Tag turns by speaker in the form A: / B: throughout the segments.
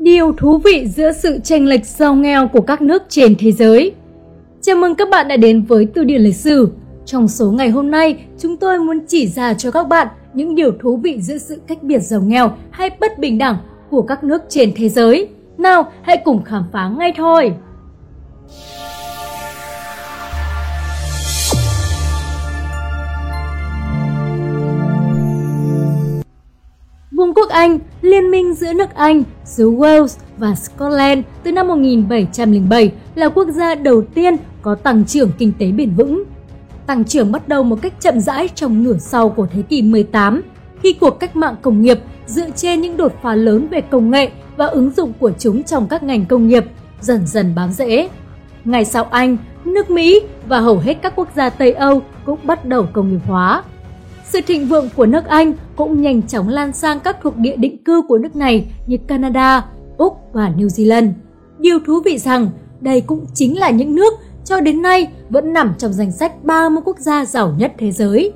A: Điều thú vị giữa sự chênh lệch giàu nghèo của các nước trên thế giới. Chào mừng các bạn đã đến với Từ điển lịch sử. Trong số ngày hôm nay, chúng tôi muốn chỉ ra cho các bạn những điều thú vị giữa sự cách biệt giàu nghèo hay bất bình đẳng của các nước trên thế giới. Nào, hãy cùng khám phá ngay thôi! Anh, liên minh giữa nước Anh, xứ Wales và Scotland từ năm 1707 là quốc gia đầu tiên có tăng trưởng kinh tế bền vững. Tăng trưởng bắt đầu một cách chậm rãi trong nửa sau của thế kỷ 18, khi cuộc cách mạng công nghiệp dựa trên những đột phá lớn về công nghệ và ứng dụng của chúng trong các ngành công nghiệp dần dần bám rễ. Ngày sau Anh, nước Mỹ và hầu hết các quốc gia Tây Âu cũng bắt đầu công nghiệp hóa. Sự thịnh vượng của nước Anh cũng nhanh chóng lan sang các thuộc địa định cư của nước này như Canada, Úc và New Zealand. Điều thú vị rằng đây cũng chính là những nước cho đến nay vẫn nằm trong danh sách 30 quốc gia giàu nhất thế giới.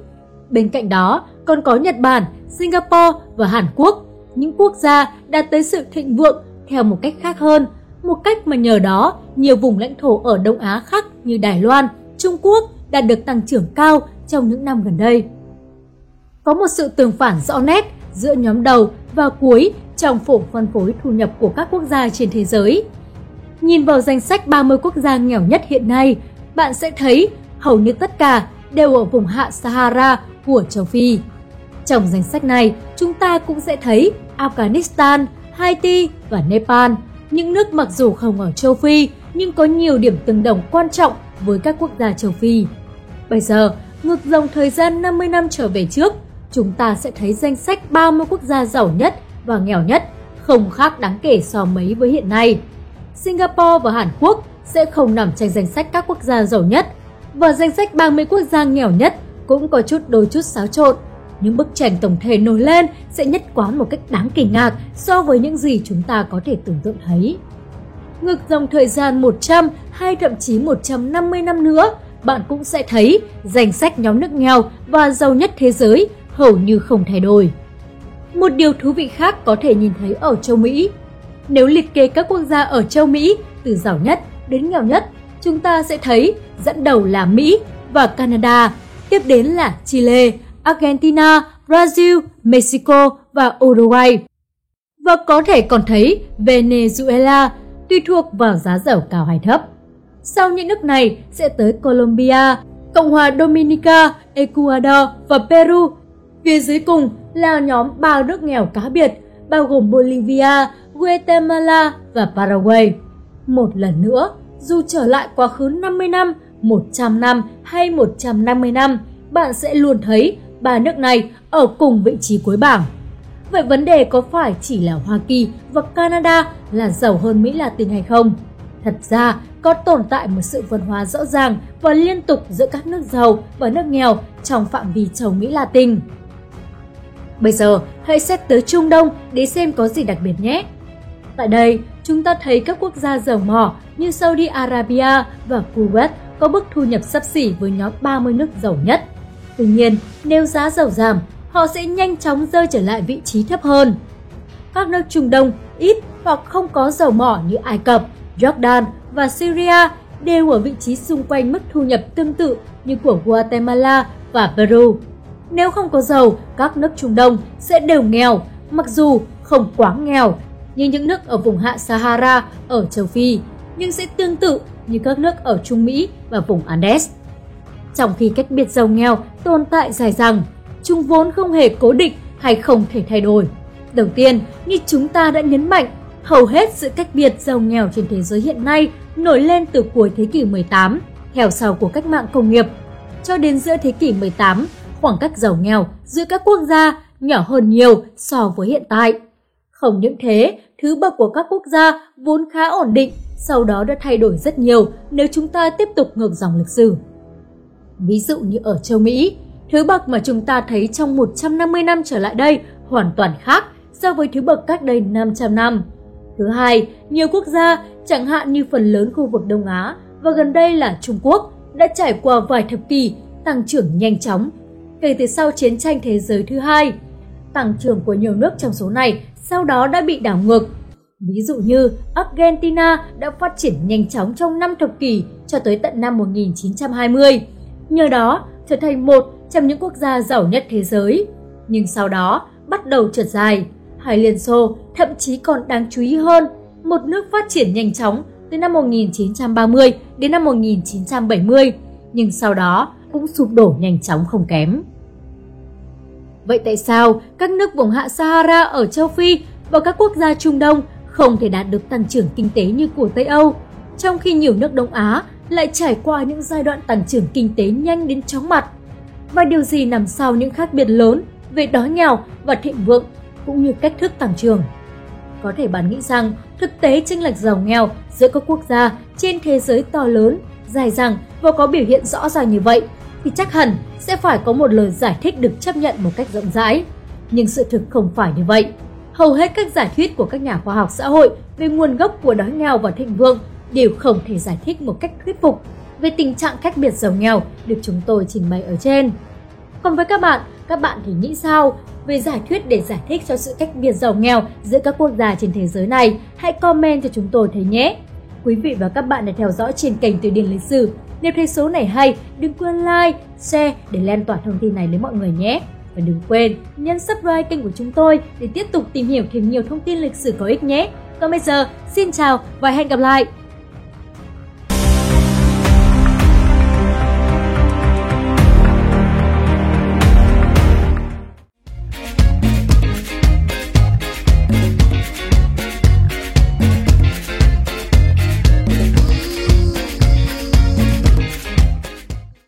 A: Bên cạnh đó còn có Nhật Bản, Singapore và Hàn Quốc, những quốc gia đạt tới sự thịnh vượng theo một cách khác hơn, một cách mà nhờ đó nhiều vùng lãnh thổ ở Đông Á khác như Đài Loan, Trung Quốc đạt được tăng trưởng cao trong những năm gần đây có một sự tương phản rõ nét giữa nhóm đầu và cuối trong phổ phân phối thu nhập của các quốc gia trên thế giới. Nhìn vào danh sách 30 quốc gia nghèo nhất hiện nay, bạn sẽ thấy hầu như tất cả đều ở vùng hạ Sahara của châu Phi. Trong danh sách này, chúng ta cũng sẽ thấy Afghanistan, Haiti và Nepal, những nước mặc dù không ở châu Phi nhưng có nhiều điểm tương đồng quan trọng với các quốc gia châu Phi. Bây giờ, ngược dòng thời gian 50 năm trở về trước, chúng ta sẽ thấy danh sách 30 quốc gia giàu nhất và nghèo nhất không khác đáng kể so mấy với hiện nay. Singapore và Hàn Quốc sẽ không nằm trong danh sách các quốc gia giàu nhất và danh sách 30 quốc gia nghèo nhất cũng có chút đôi chút xáo trộn. Những bức tranh tổng thể nổi lên sẽ nhất quán một cách đáng kinh ngạc so với những gì chúng ta có thể tưởng tượng thấy. Ngược dòng thời gian 100 hay thậm chí 150 năm nữa, bạn cũng sẽ thấy danh sách nhóm nước nghèo và giàu nhất thế giới hầu như không thay đổi. Một điều thú vị khác có thể nhìn thấy ở châu Mỹ. Nếu liệt kê các quốc gia ở châu Mỹ từ giàu nhất đến nghèo nhất, chúng ta sẽ thấy dẫn đầu là Mỹ và Canada, tiếp đến là Chile, Argentina, Brazil, Mexico và Uruguay. Và có thể còn thấy Venezuela tùy thuộc vào giá dầu cao hay thấp. Sau những nước này sẽ tới Colombia, Cộng hòa Dominica, Ecuador và Peru Phía dưới cùng là nhóm ba nước nghèo cá biệt, bao gồm Bolivia, Guatemala và Paraguay. Một lần nữa, dù trở lại quá khứ 50 năm, 100 năm hay 150 năm, bạn sẽ luôn thấy ba nước này ở cùng vị trí cuối bảng. Vậy vấn đề có phải chỉ là Hoa Kỳ và Canada là giàu hơn Mỹ Latin hay không? Thật ra, có tồn tại một sự phân hóa rõ ràng và liên tục giữa các nước giàu và nước nghèo trong phạm vi châu Mỹ Latin. Bây giờ, hãy xét tới Trung Đông để xem có gì đặc biệt nhé. Tại đây, chúng ta thấy các quốc gia dầu mỏ như Saudi Arabia và Kuwait có mức thu nhập sấp xỉ với nhóm 30 nước giàu nhất. Tuy nhiên, nếu giá dầu giảm, họ sẽ nhanh chóng rơi trở lại vị trí thấp hơn. Các nước Trung Đông ít hoặc không có dầu mỏ như Ai Cập, Jordan và Syria đều ở vị trí xung quanh mức thu nhập tương tự như của Guatemala và Peru. Nếu không có dầu, các nước Trung Đông sẽ đều nghèo, mặc dù không quá nghèo như những nước ở vùng hạ Sahara ở châu Phi, nhưng sẽ tương tự như các nước ở Trung Mỹ và vùng Andes. Trong khi cách biệt giàu nghèo tồn tại dài dẳng, chúng vốn không hề cố định hay không thể thay đổi. Đầu tiên, như chúng ta đã nhấn mạnh, hầu hết sự cách biệt giàu nghèo trên thế giới hiện nay nổi lên từ cuối thế kỷ 18, theo sau của cách mạng công nghiệp. Cho đến giữa thế kỷ 18, khoảng cách giàu nghèo giữa các quốc gia nhỏ hơn nhiều so với hiện tại. Không những thế, thứ bậc của các quốc gia vốn khá ổn định, sau đó đã thay đổi rất nhiều nếu chúng ta tiếp tục ngược dòng lịch sử. Ví dụ như ở châu Mỹ, thứ bậc mà chúng ta thấy trong 150 năm trở lại đây hoàn toàn khác so với thứ bậc cách đây 500 năm. Thứ hai, nhiều quốc gia, chẳng hạn như phần lớn khu vực Đông Á và gần đây là Trung Quốc, đã trải qua vài thập kỷ tăng trưởng nhanh chóng kể từ sau chiến tranh thế giới thứ hai. Tăng trưởng của nhiều nước trong số này sau đó đã bị đảo ngược. Ví dụ như Argentina đã phát triển nhanh chóng trong năm thập kỷ cho tới tận năm 1920. Nhờ đó, trở thành một trong những quốc gia giàu nhất thế giới. Nhưng sau đó, bắt đầu trượt dài. Hay Liên Xô thậm chí còn đáng chú ý hơn, một nước phát triển nhanh chóng từ năm 1930 đến năm 1970, nhưng sau đó cũng sụp đổ nhanh chóng không kém. Vậy tại sao các nước vùng hạ Sahara ở châu Phi và các quốc gia Trung Đông không thể đạt được tăng trưởng kinh tế như của Tây Âu, trong khi nhiều nước Đông Á lại trải qua những giai đoạn tăng trưởng kinh tế nhanh đến chóng mặt? Và điều gì nằm sau những khác biệt lớn về đói nghèo và thịnh vượng cũng như cách thức tăng trưởng? Có thể bạn nghĩ rằng thực tế chênh lệch giàu nghèo giữa các quốc gia trên thế giới to lớn, dài dẳng và có biểu hiện rõ ràng như vậy thì chắc hẳn sẽ phải có một lời giải thích được chấp nhận một cách rộng rãi. Nhưng sự thực không phải như vậy. Hầu hết các giả thuyết của các nhà khoa học xã hội về nguồn gốc của đói nghèo và thịnh vượng đều không thể giải thích một cách thuyết phục về tình trạng cách biệt giàu nghèo được chúng tôi trình bày ở trên. Còn với các bạn, các bạn thì nghĩ sao về giải thuyết để giải thích cho sự cách biệt giàu nghèo giữa các quốc gia trên thế giới này? Hãy comment cho chúng tôi thấy nhé! Quý vị và các bạn đã theo dõi trên kênh Từ điển lịch sử nếu thấy số này hay, đừng quên like, share để lan tỏa thông tin này đến mọi người nhé. Và đừng quên nhấn subscribe kênh của chúng tôi để tiếp tục tìm hiểu thêm nhiều thông tin lịch sử có ích nhé. Còn bây giờ, xin chào và hẹn gặp lại!